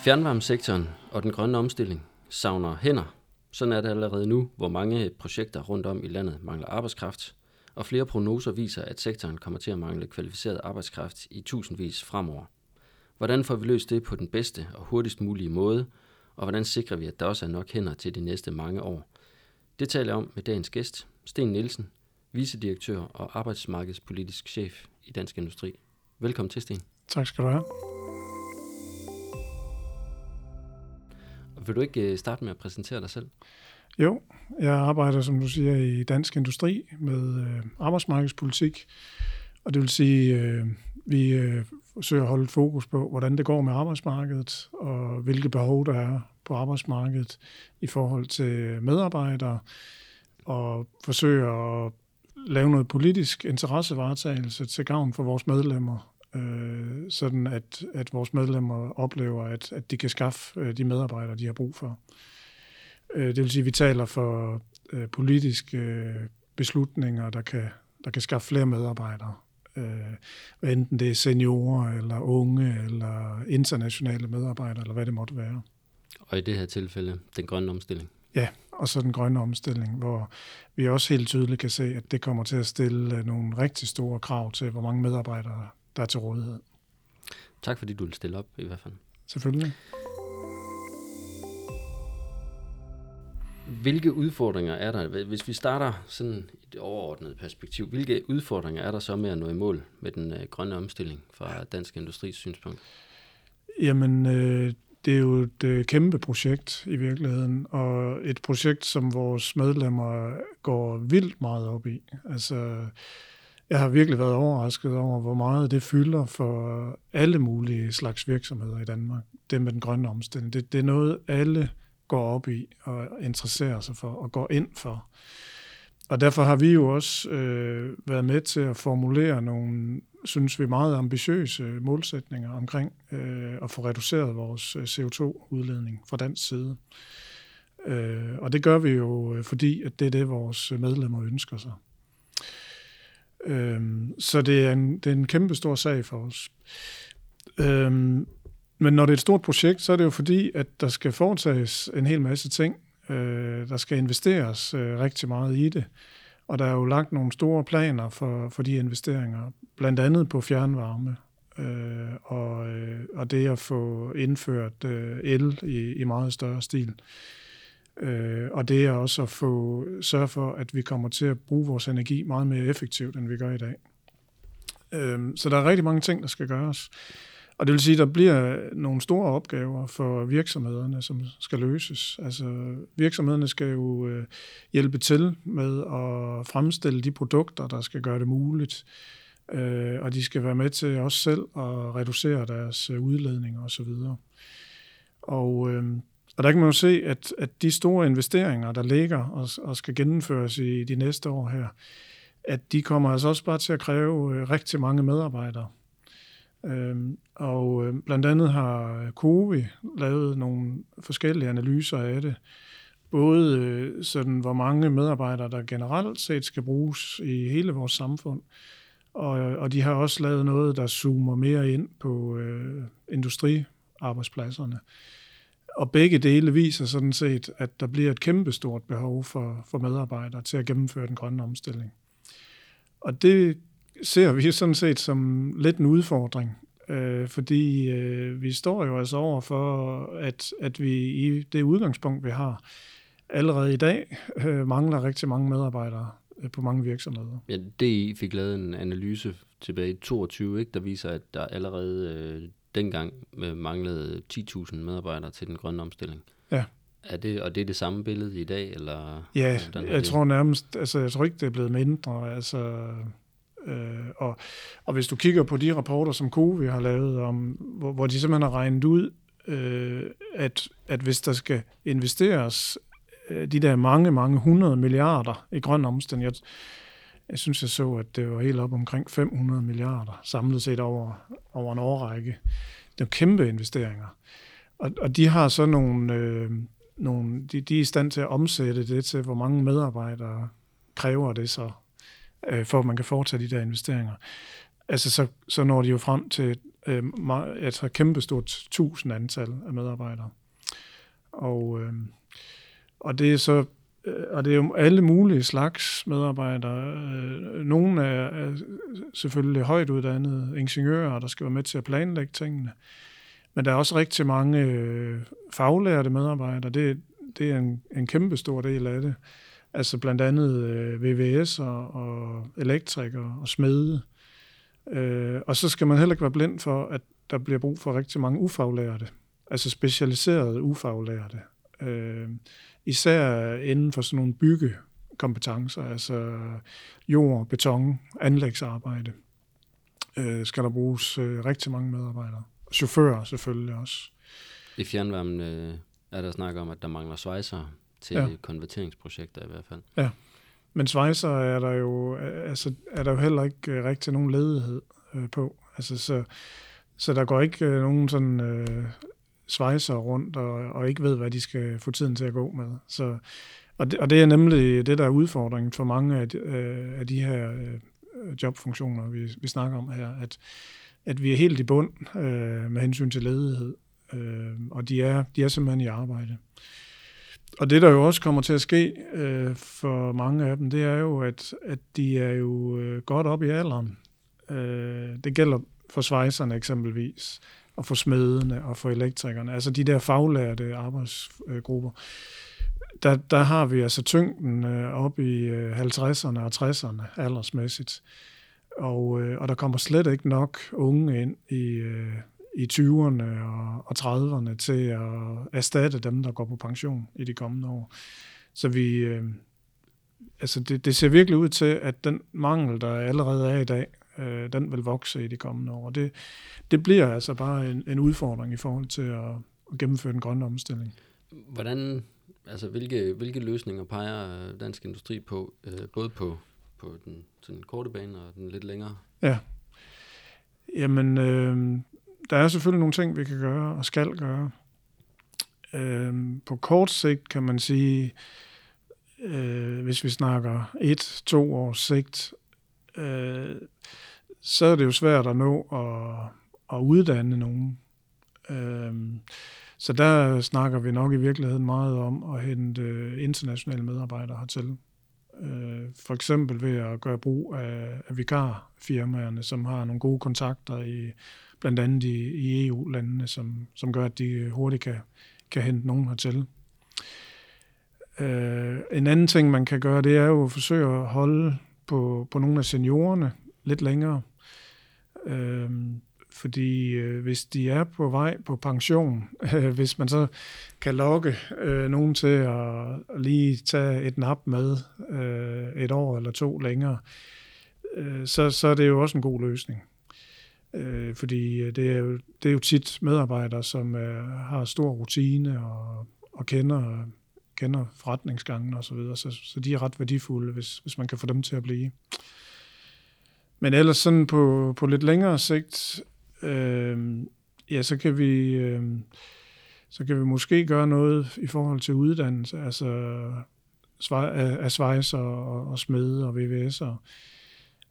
Fjernvarmesektoren og den grønne omstilling savner hænder. Sådan er det allerede nu, hvor mange projekter rundt om i landet mangler arbejdskraft, og flere prognoser viser, at sektoren kommer til at mangle kvalificeret arbejdskraft i tusindvis fremover. Hvordan får vi løst det på den bedste og hurtigst mulige måde, og hvordan sikrer vi, at der også er nok hænder til de næste mange år? Det taler jeg om med dagens gæst, Sten Nielsen, vicedirektør og arbejdsmarkedspolitisk chef i Dansk Industri. Velkommen til, Sten. Tak skal du have. Vil du ikke øh, starte med at præsentere dig selv? Jo, jeg arbejder, som du siger, i Dansk Industri med øh, arbejdsmarkedspolitik. Og det vil sige, øh, vi øh, forsøger at holde fokus på, hvordan det går med arbejdsmarkedet, og hvilke behov der er på arbejdsmarkedet i forhold til medarbejdere, og forsøger at lave noget politisk interessevaretagelse til gavn for vores medlemmer, øh, sådan at, at vores medlemmer oplever, at, at de kan skaffe øh, de medarbejdere, de har brug for. Øh, det vil sige, at vi taler for øh, politiske øh, beslutninger, der kan, der kan skaffe flere medarbejdere. Øh, enten det er seniorer, eller unge, eller internationale medarbejdere, eller hvad det måtte være. Og i det her tilfælde, den grønne omstilling? Ja, og så den grønne omstilling, hvor vi også helt tydeligt kan se, at det kommer til at stille øh, nogle rigtig store krav til, hvor mange medarbejdere, der er til rådighed. Tak fordi du vil stille op i hvert fald. Selvfølgelig. Hvilke udfordringer er der, hvis vi starter sådan et overordnet perspektiv, hvilke udfordringer er der så med at nå i mål med den øh, grønne omstilling fra Dansk Industris synspunkt? Jamen, øh, det er jo et øh, kæmpe projekt i virkeligheden, og et projekt, som vores medlemmer går vildt meget op i. Altså, jeg har virkelig været overrasket over, hvor meget det fylder for alle mulige slags virksomheder i Danmark. Det med den grønne omstilling. Det, det er noget, alle går op i og interesserer sig for og går ind for. Og derfor har vi jo også øh, været med til at formulere nogle, synes vi, meget ambitiøse målsætninger omkring øh, at få reduceret vores øh, CO2-udledning fra dansk side. Øh, og det gør vi jo, øh, fordi at det er det, vores medlemmer ønsker sig. Øhm, så det er, en, det er en kæmpe stor sag for os. Øh, men når det er et stort projekt, så er det jo fordi, at der skal foretages en hel masse ting. Øh, der skal investeres øh, rigtig meget i det. Og der er jo lagt nogle store planer for, for de investeringer, blandt andet på fjernvarme, øh, og, øh, og det at få indført øh, el i, i meget større stil. Øh, Øh, og det er også at få sørge for, at vi kommer til at bruge vores energi meget mere effektivt, end vi gør i dag. Øh, så der er rigtig mange ting, der skal gøres. Og det vil sige, at der bliver nogle store opgaver for virksomhederne, som skal løses. Altså virksomhederne skal jo øh, hjælpe til med at fremstille de produkter, der skal gøre det muligt. Øh, og de skal være med til også selv at reducere deres øh, udledninger osv. Og, og øh, der kan man jo se, at, at de store investeringer, der ligger og, og skal gennemføres i de næste år her, at de kommer altså også bare til at kræve øh, rigtig mange medarbejdere. Øhm, og øh, blandt andet har COVI lavet nogle forskellige analyser af det. Både øh, sådan, hvor mange medarbejdere, der generelt set skal bruges i hele vores samfund, og, og de har også lavet noget, der zoomer mere ind på øh, industriarbejdspladserne. Og begge dele viser sådan set, at der bliver et kæmpestort behov for, for medarbejdere til at gennemføre den grønne omstilling. Og det ser vi sådan set som lidt en udfordring, øh, fordi øh, vi står jo altså over for, at, at vi i det udgangspunkt, vi har, allerede i dag øh, mangler rigtig mange medarbejdere øh, på mange virksomheder. Ja, DI fik lavet en analyse tilbage i 22, ikke, der viser, at der allerede øh, dengang øh, manglede 10.000 medarbejdere til den grønne omstilling. Ja. Er det, og det er det samme billede i dag? Eller ja, jeg det? tror nærmest, altså jeg tror ikke, det er blevet mindre. Altså, Øh, og, og hvis du kigger på de rapporter, som COVI har lavet, om, hvor, hvor de simpelthen har regnet ud, øh, at, at hvis der skal investeres øh, de der mange, mange hundrede milliarder i grøn omstilling, jeg, jeg synes, jeg så, at det var helt op omkring 500 milliarder samlet set over, over en årrække. Det er kæmpe investeringer. Og, og de har så nogle, øh, nogle de, de er i stand til at omsætte det til, hvor mange medarbejdere kræver det så øh, for at man kan foretage de der investeringer. Altså, så, så når de jo frem til, øh, altså kæmpestort tusind antal af medarbejdere. Og, øh, og det er så Øh, og det er jo alle mulige slags medarbejdere. Øh, nogle er, er selvfølgelig højt uddannede ingeniører, der skal være med til at planlægge tingene. Men der er også rigtig mange øh, faglærte medarbejdere. Det, det er en, en kæmpe stor del af det. Altså blandt andet øh, VVS og, og elektrikere og smede. Øh, og så skal man heller ikke være blind for, at der bliver brug for rigtig mange ufaglærte. Altså specialiserede ufaglærte. Øh, især inden for sådan nogle byggekompetencer, altså jord, beton, anlægsarbejde, øh, skal der bruges øh, rigtig mange medarbejdere. Chauffører selvfølgelig også. I fjernvarmen øh, er der snak om, at der mangler svejser til ja. konverteringsprojekter i hvert fald. Ja, men svejser er der jo, altså, er der jo heller ikke øh, rigtig nogen ledighed øh, på. Altså, så, så der går ikke øh, nogen sådan øh, svejser rundt og, og ikke ved, hvad de skal få tiden til at gå med. Så, og, det, og det er nemlig det, der er udfordringen for mange af de, øh, af de her øh, jobfunktioner, vi, vi snakker om her, at, at vi er helt i bund øh, med hensyn til ledighed, øh, og de er, de er simpelthen i arbejde. Og det, der jo også kommer til at ske øh, for mange af dem, det er jo, at, at de er jo øh, godt op i alderen. Øh, det gælder for svejserne eksempelvis, og for smedene og for elektrikerne, altså de der faglærte arbejdsgrupper. Der, der har vi altså tyngden øh, op i øh, 50'erne og 60'erne aldersmæssigt. Og, øh, og der kommer slet ikke nok unge ind i, i 20'erne og, og 30'erne til at erstatte dem, der går på pension i de kommende år. Så vi, øh, altså det, det ser virkelig ud til, at den mangel, der allerede er i dag, øh, den vil vokse i de kommende år. Det, det bliver altså bare en, en udfordring i forhold til at, at gennemføre den grønne omstilling. Hvordan, altså hvilke, hvilke løsninger peger dansk industri på, øh, både på, på den, den korte bane og den lidt længere? Ja, jamen øh, der er selvfølgelig nogle ting, vi kan gøre og skal gøre. Øh, på kort sigt kan man sige, øh, hvis vi snakker et, to års sigt, øh, så er det jo svært at nå at, at uddanne nogen. Øh, så der snakker vi nok i virkeligheden meget om at hente internationale medarbejdere hertil. Øh, for eksempel ved at gøre brug af, af vikarfirmaerne, som har nogle gode kontakter i blandt andet i, i EU-landene, som, som gør, at de hurtigt kan, kan hente nogen hertil. Øh, en anden ting, man kan gøre, det er jo at forsøge at holde på, på nogle af seniorerne lidt længere. Øh, fordi øh, hvis de er på vej på pension, øh, hvis man så kan lokke øh, nogen til at, at lige tage et nap med øh, et år eller to længere, øh, så, så er det jo også en god løsning. Øh, fordi øh, det er, jo, det er jo tit medarbejdere, som øh, har stor rutine og, og kender, kender forretningsgangen og så videre, så, så de er ret værdifulde, hvis, hvis man kan få dem til at blive. Men ellers sådan på, på lidt længere sigt, øh, ja, så kan vi... Øh, så kan vi måske gøre noget i forhold til uddannelse, altså af svejser og, og smede og VVS'er.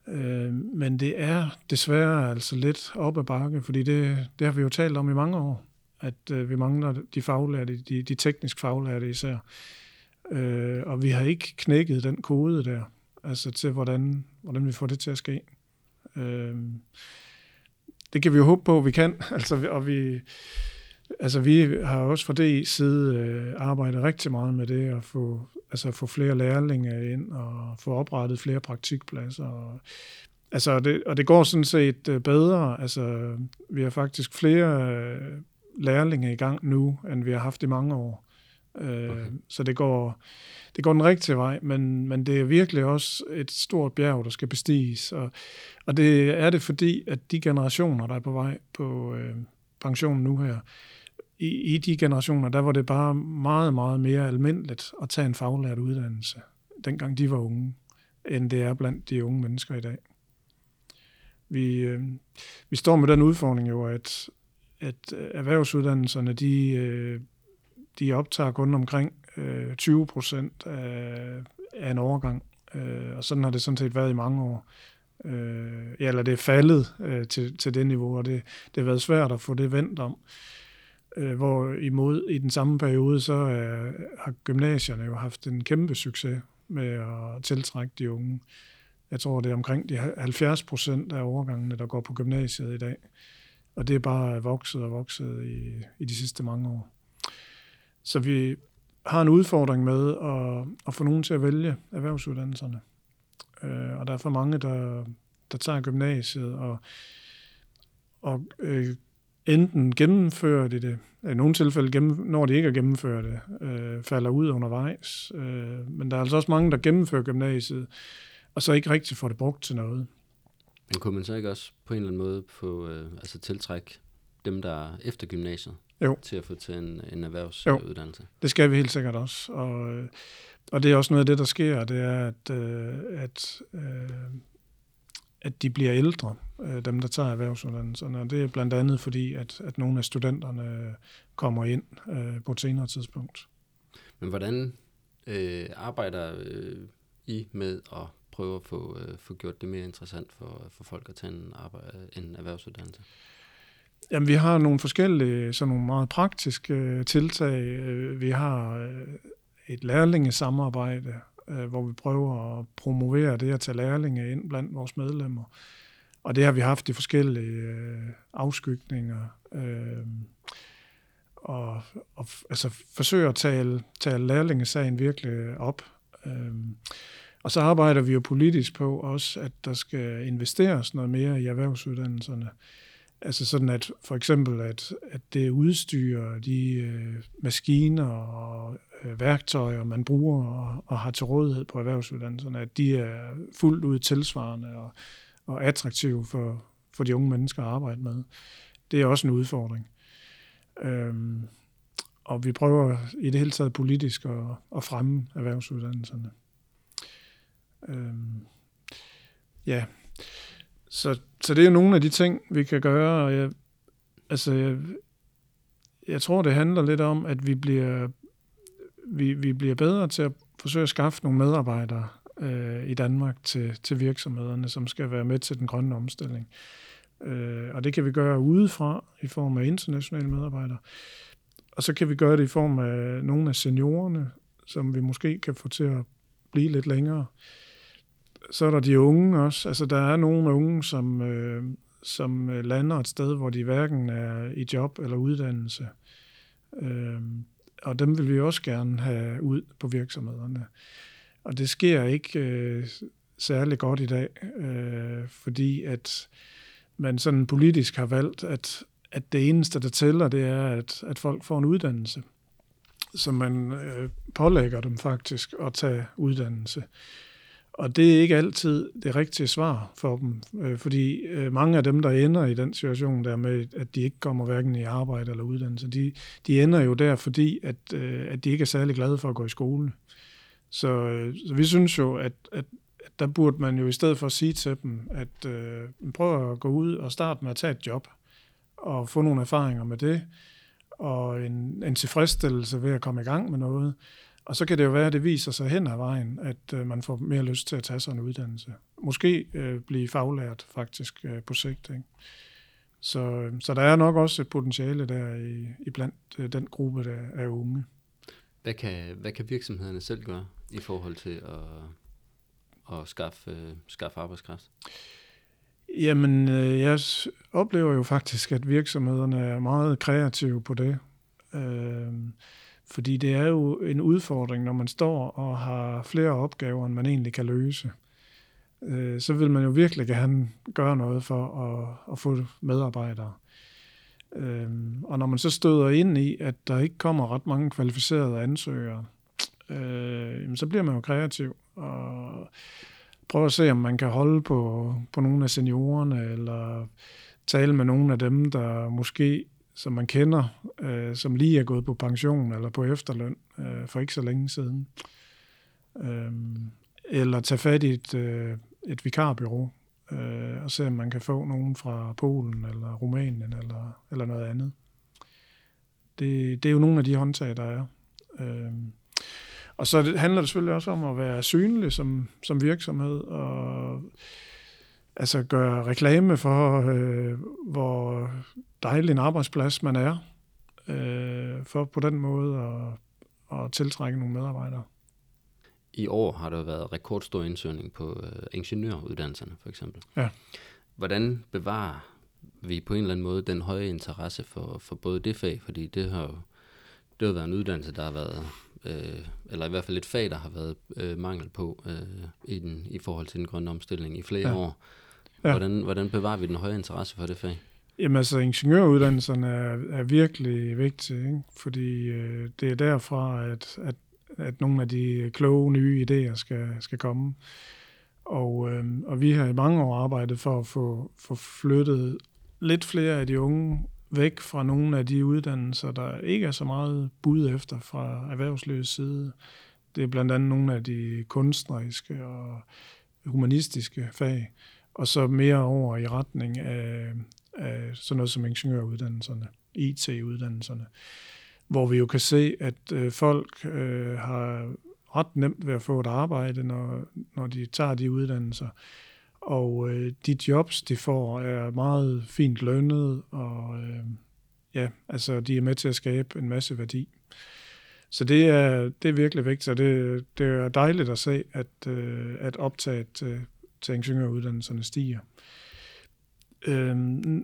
Øh, men det er desværre altså lidt op ad bakke, fordi det, det har vi jo talt om i mange år, at øh, vi mangler de faglærte, de, de teknisk faglærte især. Øh, og vi har ikke knækket den kode der, altså til hvordan, hvordan vi får det til at ske. Øh, det kan vi jo håbe på, at vi kan. Altså, og vi, altså, vi har også fra det side øh, arbejdet rigtig meget med det, at få altså få flere lærlinge ind og få oprettet flere praktikpladser. Og, altså, det, og det går sådan set øh, bedre. Altså, vi har faktisk flere øh, lærlinge i gang nu, end vi har haft i mange år. Øh, okay. Så det går, det går den rigtige vej, men, men det er virkelig også et stort bjerg, der skal bestiges. Og, og det er det fordi, at de generationer, der er på vej på øh, pension nu her, i, i de generationer, der var det bare meget, meget mere almindeligt at tage en faglært uddannelse, dengang de var unge, end det er blandt de unge mennesker i dag. Vi, øh, vi står med den udfordring jo, at, at øh, erhvervsuddannelserne, de, øh, de optager kun omkring øh, 20 procent af, af en overgang, og sådan har det sådan set været i mange år. Ja, eller det er faldet til, til det niveau, og det, det har været svært at få det vendt om. Hvor imod i den samme periode, så er, har gymnasierne jo haft en kæmpe succes med at tiltrække de unge. Jeg tror, det er omkring de 70 procent af overgangene, der går på gymnasiet i dag. Og det er bare vokset og vokset i, i de sidste mange år. Så vi har en udfordring med at, at få nogen til at vælge erhvervsuddannelserne. Øh, og der er for mange, der, der tager gymnasiet og, og øh, enten gennemfører de det, i nogle tilfælde, gennem, når de ikke er gennemført det, øh, falder ud undervejs. Øh, men der er altså også mange, der gennemfører gymnasiet, og så ikke rigtig får det brugt til noget. Men kunne man så ikke også på en eller anden måde få, øh, altså tiltrække dem, der er efter gymnasiet, jo. til at få til en, en erhvervsuddannelse? Jo, det skal vi helt sikkert også. Og, øh, og det er også noget af det, der sker, det er, at, øh, at, øh, at de bliver ældre, øh, dem der tager erhvervsuddannelserne. Og det er blandt andet fordi, at, at nogle af studenterne kommer ind øh, på et senere tidspunkt. Men hvordan øh, arbejder øh, I med at prøve at få, øh, få gjort det mere interessant for, for folk at tage en, arbejde, øh, en erhvervsuddannelse? Jamen, vi har nogle forskellige, sådan nogle meget praktiske øh, tiltag. Øh, vi har øh, et lærlingesamarbejde, øh, hvor vi prøver at promovere det at tage lærlinge ind blandt vores medlemmer. Og det har vi haft i forskellige øh, afskygninger. Øh, og, og altså forsøge at tale, tale lærlingesagen virkelig op. Øh, og så arbejder vi jo politisk på også, at der skal investeres noget mere i erhvervsuddannelserne. Altså sådan at for eksempel, at, at det udstyr, de øh, maskiner og øh, værktøjer, man bruger og, og har til rådighed på erhvervsuddannelserne, at de er fuldt ud tilsvarende og, og attraktive for, for de unge mennesker at arbejde med. Det er også en udfordring. Øhm, og vi prøver i det hele taget politisk at, at fremme erhvervsuddannelserne. Øhm, ja, så, så det er nogle af de ting, vi kan gøre. Og jeg, altså, jeg, jeg tror, det handler lidt om, at vi bliver, vi, vi bliver bedre til at forsøge at skaffe nogle medarbejdere øh, i Danmark til, til virksomhederne, som skal være med til den grønne omstilling. Øh, og det kan vi gøre udefra i form af internationale medarbejdere. Og så kan vi gøre det i form af nogle af seniorerne, som vi måske kan få til at blive lidt længere. Så er der de unge også. Altså, der er nogle unge, som, øh, som øh, lander et sted, hvor de hverken er i job eller uddannelse. Øh, og dem vil vi også gerne have ud på virksomhederne. Og det sker ikke øh, særlig godt i dag, øh, fordi at man sådan politisk har valgt, at, at det eneste, der tæller, det er, at, at folk får en uddannelse. Så man øh, pålægger dem faktisk at tage uddannelse. Og det er ikke altid det rigtige svar for dem, øh, fordi øh, mange af dem, der ender i den situation der med, at de ikke kommer hverken i arbejde eller uddannelse, de, de ender jo der, fordi at, øh, at de ikke er særlig glade for at gå i skole. Så, øh, så vi synes jo, at, at, at der burde man jo i stedet for at sige til dem, at øh, prøv at gå ud og starte med at tage et job, og få nogle erfaringer med det, og en, en tilfredsstillelse ved at komme i gang med noget, og så kan det jo være, at det viser sig hen ad vejen, at øh, man får mere lyst til at tage sig en uddannelse. Måske øh, blive faglært faktisk øh, på sigt. Ikke? Så, så der er nok også et potentiale der i, i blandt øh, den gruppe der er unge. Hvad kan, hvad kan virksomhederne selv gøre i forhold til at, at skaffe, øh, skaffe arbejdskraft? Jamen, øh, jeg oplever jo faktisk, at virksomhederne er meget kreative på det. Øh, fordi det er jo en udfordring, når man står og har flere opgaver, end man egentlig kan løse. Øh, så vil man jo virkelig gerne gøre noget for at, at få medarbejdere. Øh, og når man så støder ind i, at der ikke kommer ret mange kvalificerede ansøgere, øh, så bliver man jo kreativ og prøver at se, om man kan holde på, på nogle af seniorerne, eller tale med nogle af dem, der måske som man kender, øh, som lige er gået på pension eller på efterløn øh, for ikke så længe siden. Øh, eller tage fat i et, øh, et vikarbyrå øh, og se, om man kan få nogen fra Polen eller Rumænien eller, eller noget andet. Det, det er jo nogle af de håndtag, der er. Øh, og så handler det selvfølgelig også om at være synlig som, som virksomhed og altså gøre reklame for, øh, hvor dejlig en arbejdsplads man er, øh, for på den måde at, at tiltrække nogle medarbejdere. I år har der været rekordstor indsøgning på øh, ingeniøruddannelserne, for eksempel. Ja. Hvordan bevarer vi på en eller anden måde den høje interesse for, for både det fag, fordi det har jo det har været en uddannelse, der har været, øh, eller i hvert fald et fag, der har været øh, mangel på øh, i, den, i forhold til den grønne omstilling i flere ja. år. Ja. Hvordan, hvordan bevarer vi den høje interesse for det fag? Jamen altså, ingeniøruddannelserne er, er virkelig vigtige, ikke? fordi øh, det er derfra, at, at, at nogle af de kloge nye idéer skal, skal komme. Og, øh, og vi har i mange år arbejdet for at få, få flyttet lidt flere af de unge væk fra nogle af de uddannelser, der ikke er så meget bud efter fra erhvervslivets side. Det er blandt andet nogle af de kunstneriske og humanistiske fag, og så mere over i retning af, af sådan noget som ingeniøruddannelserne, IT-uddannelserne, hvor vi jo kan se, at øh, folk øh, har ret nemt ved at få et arbejde, når, når de tager de uddannelser. Og øh, de jobs, de får, er meget fint lønnet, og øh, ja, altså de er med til at skabe en masse værdi. Så det er, det er virkelig vigtigt, og det, det er dejligt at se, at, øh, at optaget øh, til ingeniøruddannelserne stiger. Øh,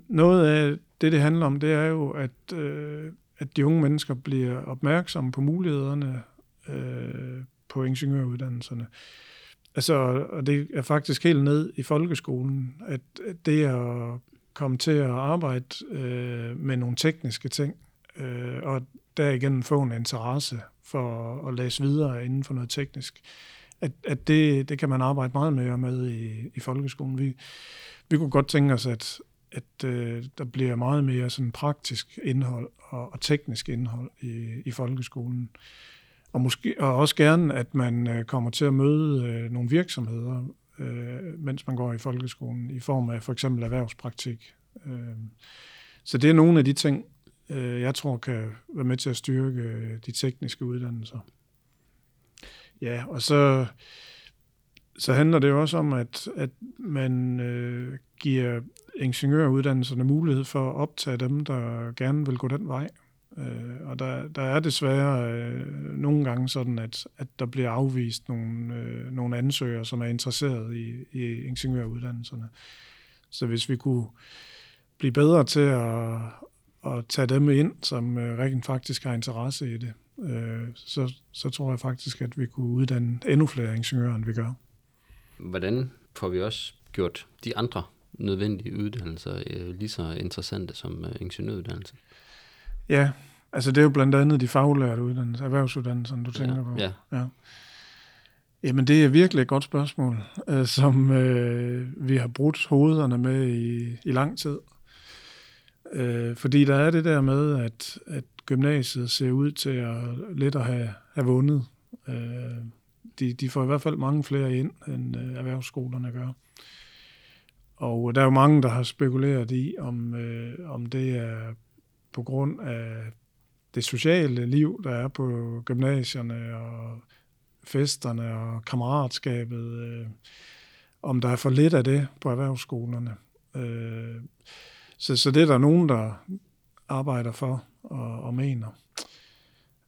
noget af det, det handler om, det er jo, at, øh, at de unge mennesker bliver opmærksomme på mulighederne øh, på ingeniøruddannelserne. Altså, og det er faktisk helt ned i folkeskolen, at det at komme til at arbejde øh, med nogle tekniske ting, øh, og derigennem få en interesse for at læse videre inden for noget teknisk, at, at det, det kan man arbejde meget mere med i, i folkeskolen. Vi, vi kunne godt tænke os, at, at øh, der bliver meget mere sådan praktisk indhold og, og teknisk indhold i, i folkeskolen. Og, måske, og også gerne, at man øh, kommer til at møde øh, nogle virksomheder, øh, mens man går i folkeskolen, i form af for eksempel erhvervspraktik. Øh, så det er nogle af de ting, øh, jeg tror kan være med til at styrke øh, de tekniske uddannelser. Ja, og så, så handler det jo også om, at, at man øh, giver ingeniøruddannelserne mulighed for at optage dem, der gerne vil gå den vej. Øh, og der, der er desværre øh, nogle gange sådan, at, at der bliver afvist nogle, øh, nogle ansøgere, som er interesseret i, i ingeniøruddannelserne. Så hvis vi kunne blive bedre til at, at tage dem ind, som øh, rent faktisk har interesse i det, øh, så, så tror jeg faktisk, at vi kunne uddanne endnu flere ingeniører, end vi gør. Hvordan får vi også gjort de andre nødvendige uddannelser øh, lige så interessante som øh, ingeniøruddannelsen? Ja, altså det er jo blandt andet de faglærte uddannelser, erhvervsuddannelserne, du tænker ja, på. Ja. ja. Jamen, det er virkelig et godt spørgsmål, øh, som øh, vi har brudt hovederne med i, i lang tid. Øh, fordi der er det der med, at, at gymnasiet ser ud til at lidt at have, have vundet. Øh, de, de får i hvert fald mange flere ind, end øh, erhvervsskolerne gør. Og øh, der er jo mange, der har spekuleret i, om, øh, om det er på grund af det sociale liv, der er på gymnasierne og festerne og kammeratskabet, øh, om der er for lidt af det på erhvervsskolerne. Øh, så, så det er der nogen, der arbejder for og, og mener.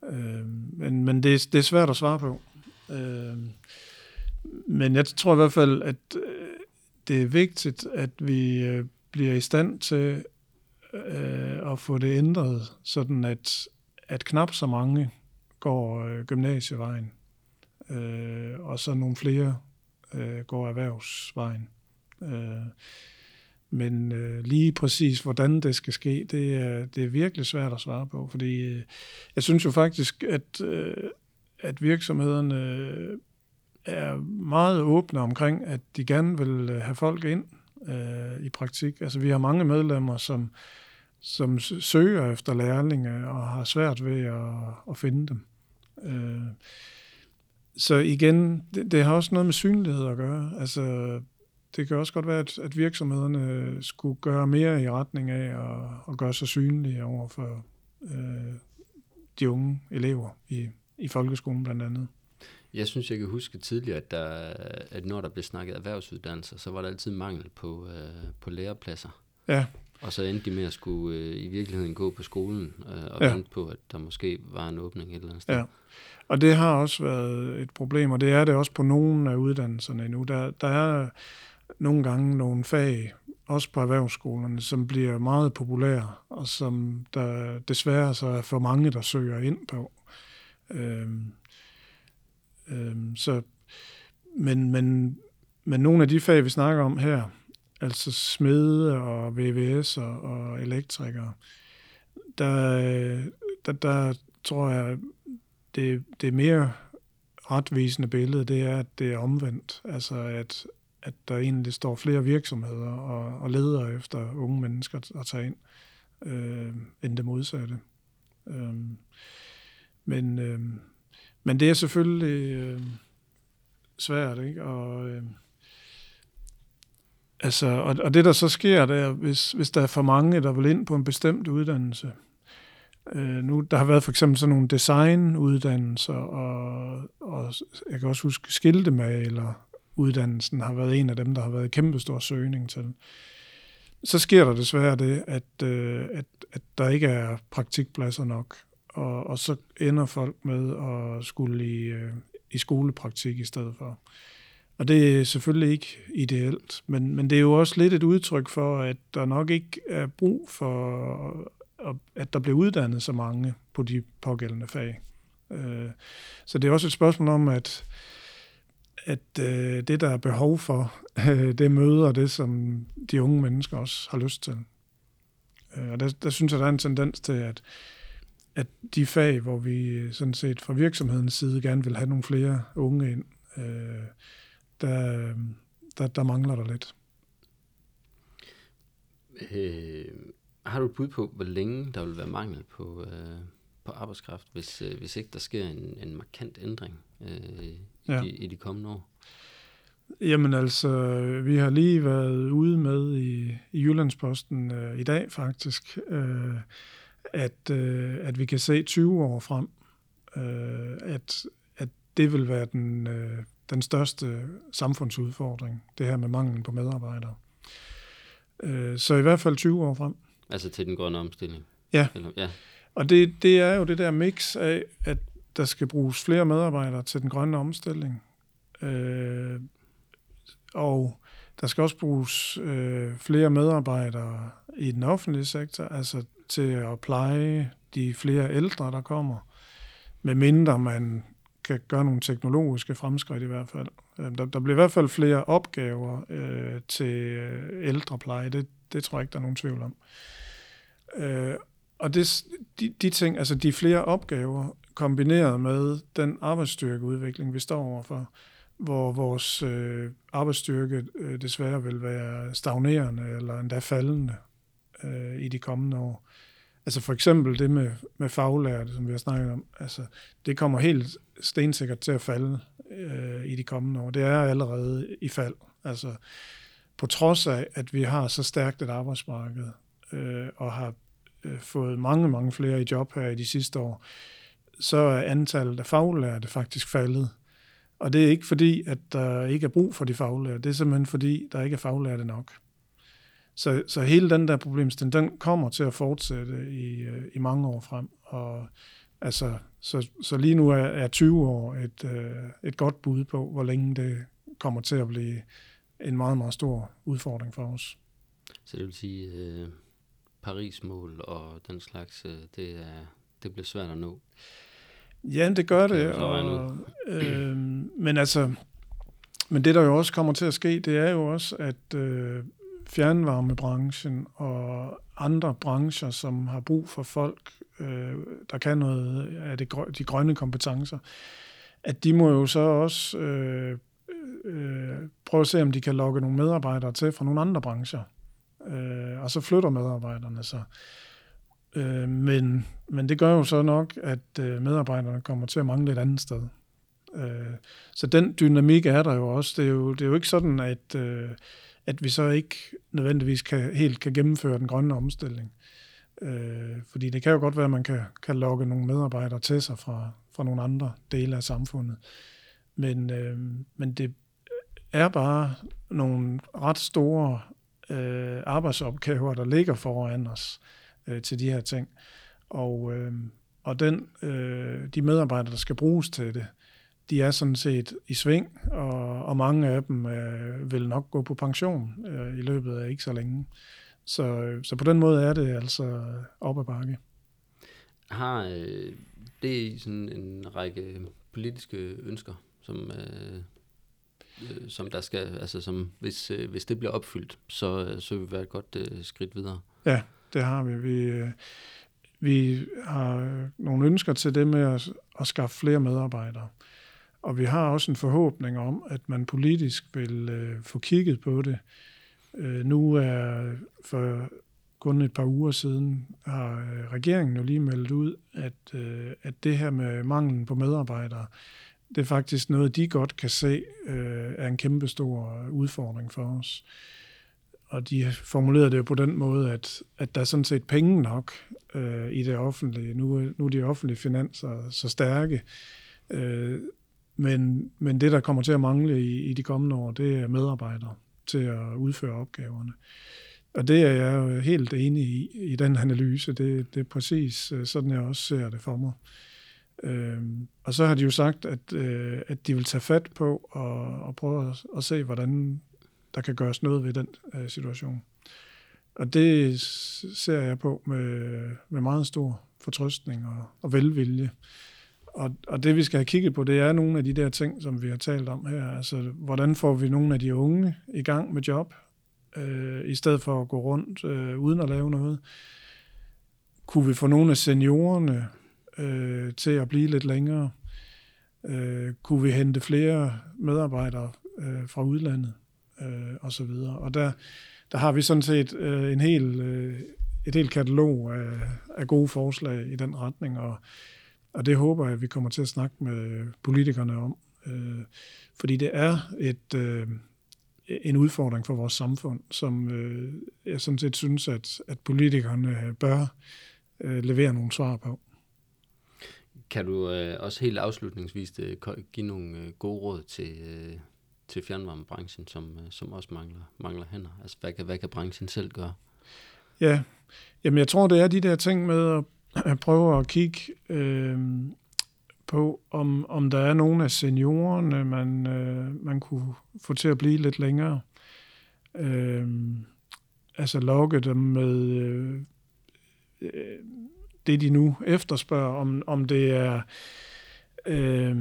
Øh, men men det, det er svært at svare på. Øh, men jeg tror i hvert fald, at øh, det er vigtigt, at vi øh, bliver i stand til øh, at få det ændret, sådan at, at knap så mange går øh, gymnasievejen, øh, og så nogle flere øh, går erhvervsvejen. Øh, men øh, lige præcis, hvordan det skal ske, det er, det er virkelig svært at svare på, fordi øh, jeg synes jo faktisk, at, øh, at virksomhederne øh, er meget åbne omkring, at de gerne vil øh, have folk ind øh, i praktik. Altså vi har mange medlemmer, som, som søger efter lærlinge og har svært ved at, at finde dem. Øh, så igen, det, det har også noget med synlighed at gøre. Altså, det kan også godt være, at, at virksomhederne skulle gøre mere i retning af at, at gøre sig synlige over for øh, de unge elever i, i folkeskolen blandt andet. Jeg synes, jeg kan huske tidligere, at, der, at når der blev snakket erhvervsuddannelser, så var der altid mangel på, øh, på lærepladser. Ja. Og så endte de med at skulle øh, i virkeligheden gå på skolen øh, og ja. vente på, at der måske var en åbning et eller andet sted. Ja. Og det har også været et problem, og det er det også på nogle af uddannelserne nu. Der, der er nogle gange nogle fag, også på erhvervsskolerne, som bliver meget populære, og som der desværre så er for mange, der søger ind på. Øhm, øhm, så, men, men, men nogle af de fag, vi snakker om her, altså smede og VVS og, og elektrikere, der, der, der tror jeg, det, det mere retvisende billede, det er, at det er omvendt. Altså, at, at der egentlig står flere virksomheder og, og leder efter unge mennesker at tage ind, øh, end det modsatte. Øh, men, øh, men det er selvfølgelig øh, svært, ikke? Og, øh, altså, og, og det, der så sker, det er, hvis, hvis der er for mange, der vil ind på en bestemt uddannelse, Øh, nu, der har været for eksempel sådan nogle designuddannelser, og, og jeg kan også huske skiltemaler uddannelsen har været en af dem, der har været kæmpestor søgning til. Så sker der desværre det, at, øh, at, at der ikke er praktikpladser nok, og, og så ender folk med at skulle i, øh, i skolepraktik i stedet for. Og det er selvfølgelig ikke ideelt, men, men det er jo også lidt et udtryk for, at der nok ikke er brug for at der bliver uddannet så mange på de pågældende fag. Øh, så det er også et spørgsmål om, at, at øh, det, der er behov for, øh, det møder det, som de unge mennesker også har lyst til. Øh, og der, der synes jeg, der er en tendens til, at, at de fag, hvor vi sådan set fra virksomhedens side gerne vil have nogle flere unge ind, øh, der, der, der mangler der lidt. Øh, har du et bud på, hvor længe der vil være mangel på, øh, på arbejdskraft, hvis, øh, hvis ikke der sker en, en markant ændring øh, i, ja. de, i de kommende år? Jamen altså, vi har lige været ude med i, i Jyllandsposten øh, i dag faktisk, øh, at, øh, at vi kan se 20 år frem, øh, at, at det vil være den, øh, den største samfundsudfordring, det her med manglen på medarbejdere. Øh, så i hvert fald 20 år frem. Altså til den grønne omstilling? Ja. Eller, ja. Og det, det er jo det der mix af, at der skal bruges flere medarbejdere til den grønne omstilling. Øh, og der skal også bruges øh, flere medarbejdere i den offentlige sektor, altså til at pleje de flere ældre, der kommer, med mindre man kan gøre nogle teknologiske fremskridt i hvert fald. Øh, der, der bliver i hvert fald flere opgaver øh, til øh, ældrepleje, det, det tror jeg ikke, der er nogen tvivl om. Øh, og det, de, de ting, altså de flere opgaver, kombineret med den arbejdsstyrkeudvikling, vi står overfor, hvor vores øh, arbejdsstyrke øh, desværre vil være stagnerende eller endda faldende øh, i de kommende år. Altså for eksempel det med, med faglærte, som vi har snakket om, altså det kommer helt stensikkert til at falde øh, i de kommende år. Det er allerede i fald. Altså på trods af, at vi har så stærkt et arbejdsmarked øh, og har Øh, fået mange, mange flere i job her i de sidste år, så er antallet af faglærte faktisk faldet. Og det er ikke fordi, at der ikke er brug for de faglærte. Det er simpelthen fordi, der ikke er faglærte nok. Så, så hele den der problemstilling, den kommer til at fortsætte i, øh, i mange år frem. Og altså, så, så lige nu er, er 20 år et, øh, et godt bud på, hvor længe det kommer til at blive en meget, meget stor udfordring for os. Så det vil sige, øh, Paris-mål og den slags, øh, det, er, det bliver svært at nå. Ja, det gør det. Og, øh, men altså, men det der jo også kommer til at ske, det er jo også, at øh, fjernvarmebranchen og andre brancher, som har brug for folk, øh, der kan noget af det, de grønne kompetencer, at de må jo så også øh, øh, prøve at se, om de kan lokke nogle medarbejdere til fra nogle andre brancher øh, og så flytter medarbejderne sig. Øh, men, men det gør jo så nok, at øh, medarbejderne kommer til at mangle et andet sted. Øh, så den dynamik er der jo også. Det er jo, det er jo ikke sådan, at, øh, at vi så ikke nødvendigvis kan, helt kan gennemføre den grønne omstilling. Øh, fordi det kan jo godt være, at man kan, kan lokke nogle medarbejdere til sig fra, fra nogle andre dele af samfundet. men, øh, men det er bare nogle ret store øh, arbejdsopgaver, der ligger foran os øh, til de her ting. Og, øh, og den, øh, de medarbejdere, der skal bruges til det, de er sådan set i sving, og, og mange af dem øh, vil nok gå på pension øh, i løbet af ikke så længe. Så, så på den måde er det altså op ad bakke. Har øh, det sådan en række politiske ønsker, som, øh, øh, som der skal, altså som hvis, øh, hvis det bliver opfyldt, så, øh, så vil det være et godt øh, skridt videre? Ja, det har vi. Vi, øh, vi har øh, nogle ønsker til det med at, at skaffe flere medarbejdere. Og vi har også en forhåbning om, at man politisk vil øh, få kigget på det. Øh, nu er for kun et par uger siden har øh, regeringen jo lige meldt ud, at, øh, at det her med manglen på medarbejdere, det er faktisk noget, de godt kan se øh, er en kæmpe stor udfordring for os. Og de formulerede det jo på den måde, at, at der er sådan set penge nok øh, i det offentlige. Nu, nu er de offentlige finanser så stærke, øh, men, men det, der kommer til at mangle i, i de kommende år, det er medarbejdere til at udføre opgaverne. Og det er jeg helt enig i, i den analyse. Det, det er præcis øh, sådan, jeg også ser det for mig. Øh, og så har de jo sagt, at, øh, at de vil tage fat på og, og prøve at, at se, hvordan der kan gøres noget ved den øh, situation. Og det ser jeg på med, med meget stor fortrøstning og, og velvilje. Og, og det vi skal have kigget på, det er nogle af de der ting, som vi har talt om her. Altså, hvordan får vi nogle af de unge i gang med job, øh, i stedet for at gå rundt øh, uden at lave noget? Kunne vi få nogle af seniorerne øh, til at blive lidt længere? Øh, kunne vi hente flere medarbejdere øh, fra udlandet? Øh, og så videre. Og der, der har vi sådan set øh, en hel, øh, et helt katalog af, af gode forslag i den retning, og og det håber jeg, at vi kommer til at snakke med politikerne om. Øh, fordi det er et, øh, en udfordring for vores samfund, som øh, jeg sådan set synes, at, at politikerne øh, bør øh, levere nogle svar på. Kan du øh, også helt afslutningsvis øh, give nogle øh, gode råd til, øh, til fjernvarmebranchen, som, øh, som også mangler, mangler hænder? Altså, hvad kan, hvad kan branchen selv gøre? Ja, Jamen, jeg tror, det er de der ting med at prøve at kigge øh, på, om, om der er nogle af seniorerne, man, øh, man kunne få til at blive lidt længere. Øh, altså lokke dem med øh, øh det, de nu efterspørger, om, om det er... Øh,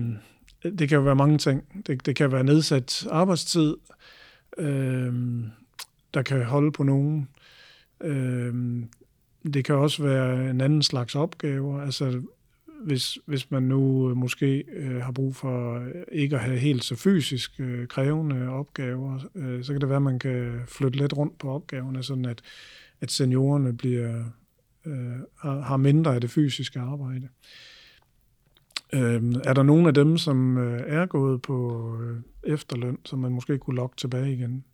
det kan jo være mange ting. Det, det kan være nedsat arbejdstid, øh, der kan holde på nogen. Øh, det kan også være en anden slags opgaver. Altså, hvis, hvis man nu øh, måske øh, har brug for øh, ikke at have helt så fysisk øh, krævende opgaver, øh, så kan det være, at man kan flytte lidt rundt på opgaverne, sådan at, at seniorerne bliver, øh, har mindre af det fysiske arbejde. Øh, er der nogen af dem, som øh, er gået på øh, efterløn, som man måske kunne lokke tilbage igen?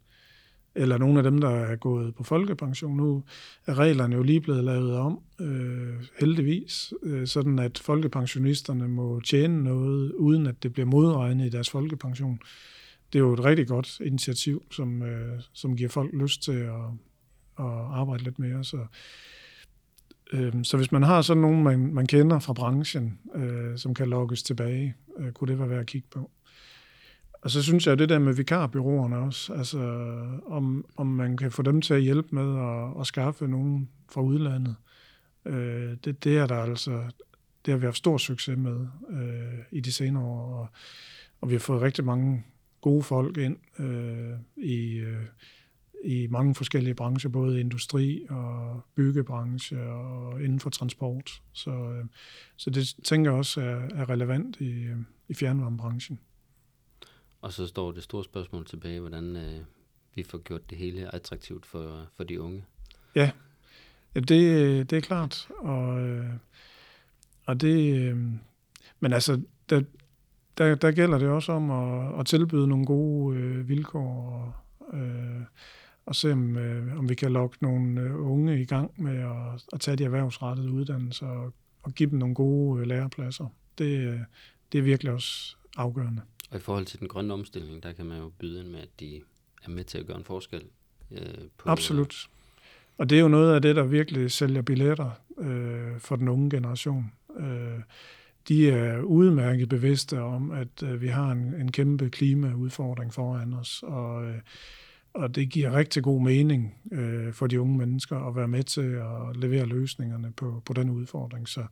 eller nogen af dem, der er gået på folkepension. Nu er reglerne jo lige blevet lavet om, øh, heldigvis, øh, sådan at folkepensionisterne må tjene noget, uden at det bliver modregnet i deres folkepension. Det er jo et rigtig godt initiativ, som, øh, som giver folk lyst til at, at arbejde lidt mere. Så, øh, så hvis man har sådan nogen, man, man kender fra branchen, øh, som kan lokkes tilbage, øh, kunne det være værd at kigge på. Og så synes jeg, det der med vikarbyråerne også, altså om, om man kan få dem til at hjælpe med at, at skaffe nogen fra udlandet, øh, det, det er der altså, det har vi haft stor succes med øh, i de senere år, og, og vi har fået rigtig mange gode folk ind øh, i, øh, i mange forskellige brancher, både industri og byggebranche og inden for transport. Så, øh, så det tænker jeg også er, er relevant i, i fjernvarmebranchen. Og så står det store spørgsmål tilbage, hvordan øh, vi får gjort det hele attraktivt for, for de unge. Ja, ja det, det er klart. Og, øh, og det, øh, men altså, der, der, der gælder det også om at, at tilbyde nogle gode øh, vilkår og, øh, og se, om, øh, om vi kan lokke nogle øh, unge i gang med at, at tage de erhvervsrettede uddannelser og, og give dem nogle gode øh, lærepladser. Det, øh, det er virkelig også afgørende. Og i forhold til den grønne omstilling, der kan man jo byde ind med, at de er med til at gøre en forskel. Øh, på, Absolut. Og det er jo noget af det, der virkelig sælger billetter øh, for den unge generation. Øh, de er udmærket bevidste om, at øh, vi har en, en kæmpe klimaudfordring foran os, og, øh, og det giver rigtig god mening øh, for de unge mennesker at være med til at levere løsningerne på, på den udfordring. Så,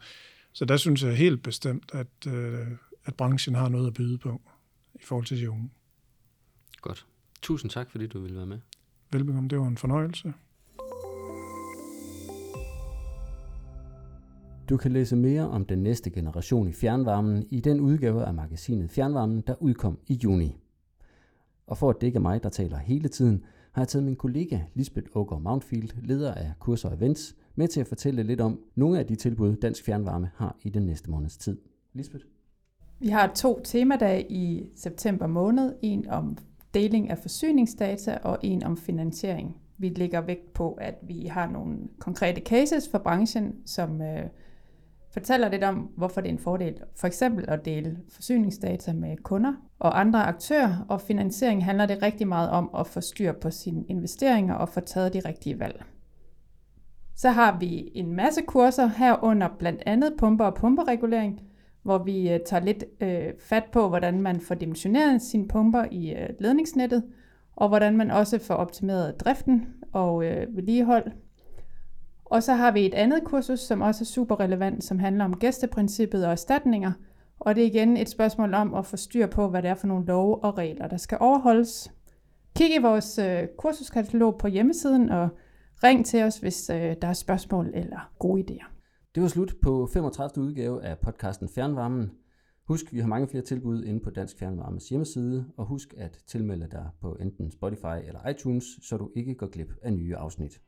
så der synes jeg helt bestemt, at, øh, at branchen har noget at byde på i forhold til de unge. Godt. Tusind tak, fordi du ville være med. Velbekomme, det var en fornøjelse. Du kan læse mere om den næste generation i fjernvarmen i den udgave af magasinet Fjernvarmen, der udkom i juni. Og for at det ikke er mig, der taler hele tiden, har jeg taget min kollega Lisbeth Åger Mountfield, leder af kurser og events, med til at fortælle lidt om nogle af de tilbud, Dansk Fjernvarme har i den næste måneds tid. Lisbeth? Vi har to temadage i september måned. En om deling af forsyningsdata og en om finansiering. Vi lægger vægt på, at vi har nogle konkrete cases for branchen, som øh, fortæller lidt om, hvorfor det er en fordel for eksempel at dele forsyningsdata med kunder og andre aktører, og finansiering handler det rigtig meget om at få styr på sine investeringer og få taget de rigtige valg. Så har vi en masse kurser herunder blandt andet pumper og pumperegulering, hvor vi øh, tager lidt øh, fat på, hvordan man får dimensioneret sine pumper i øh, ledningsnettet, og hvordan man også får optimeret driften og øh, vedligehold og så har vi et andet kursus, som også er super relevant, som handler om gæsteprincippet og erstatninger. Og det er igen et spørgsmål om at få styr på, hvad det er for nogle love og regler, der skal overholdes. Kig i vores øh, kursuskatalog på hjemmesiden og ring til os, hvis øh, der er spørgsmål eller gode idéer. Det var slut på 35. udgave af podcasten Fjernvarmen. Husk, vi har mange flere tilbud inde på Dansk Fjernvarmes hjemmeside, og husk at tilmelde dig på enten Spotify eller iTunes, så du ikke går glip af nye afsnit.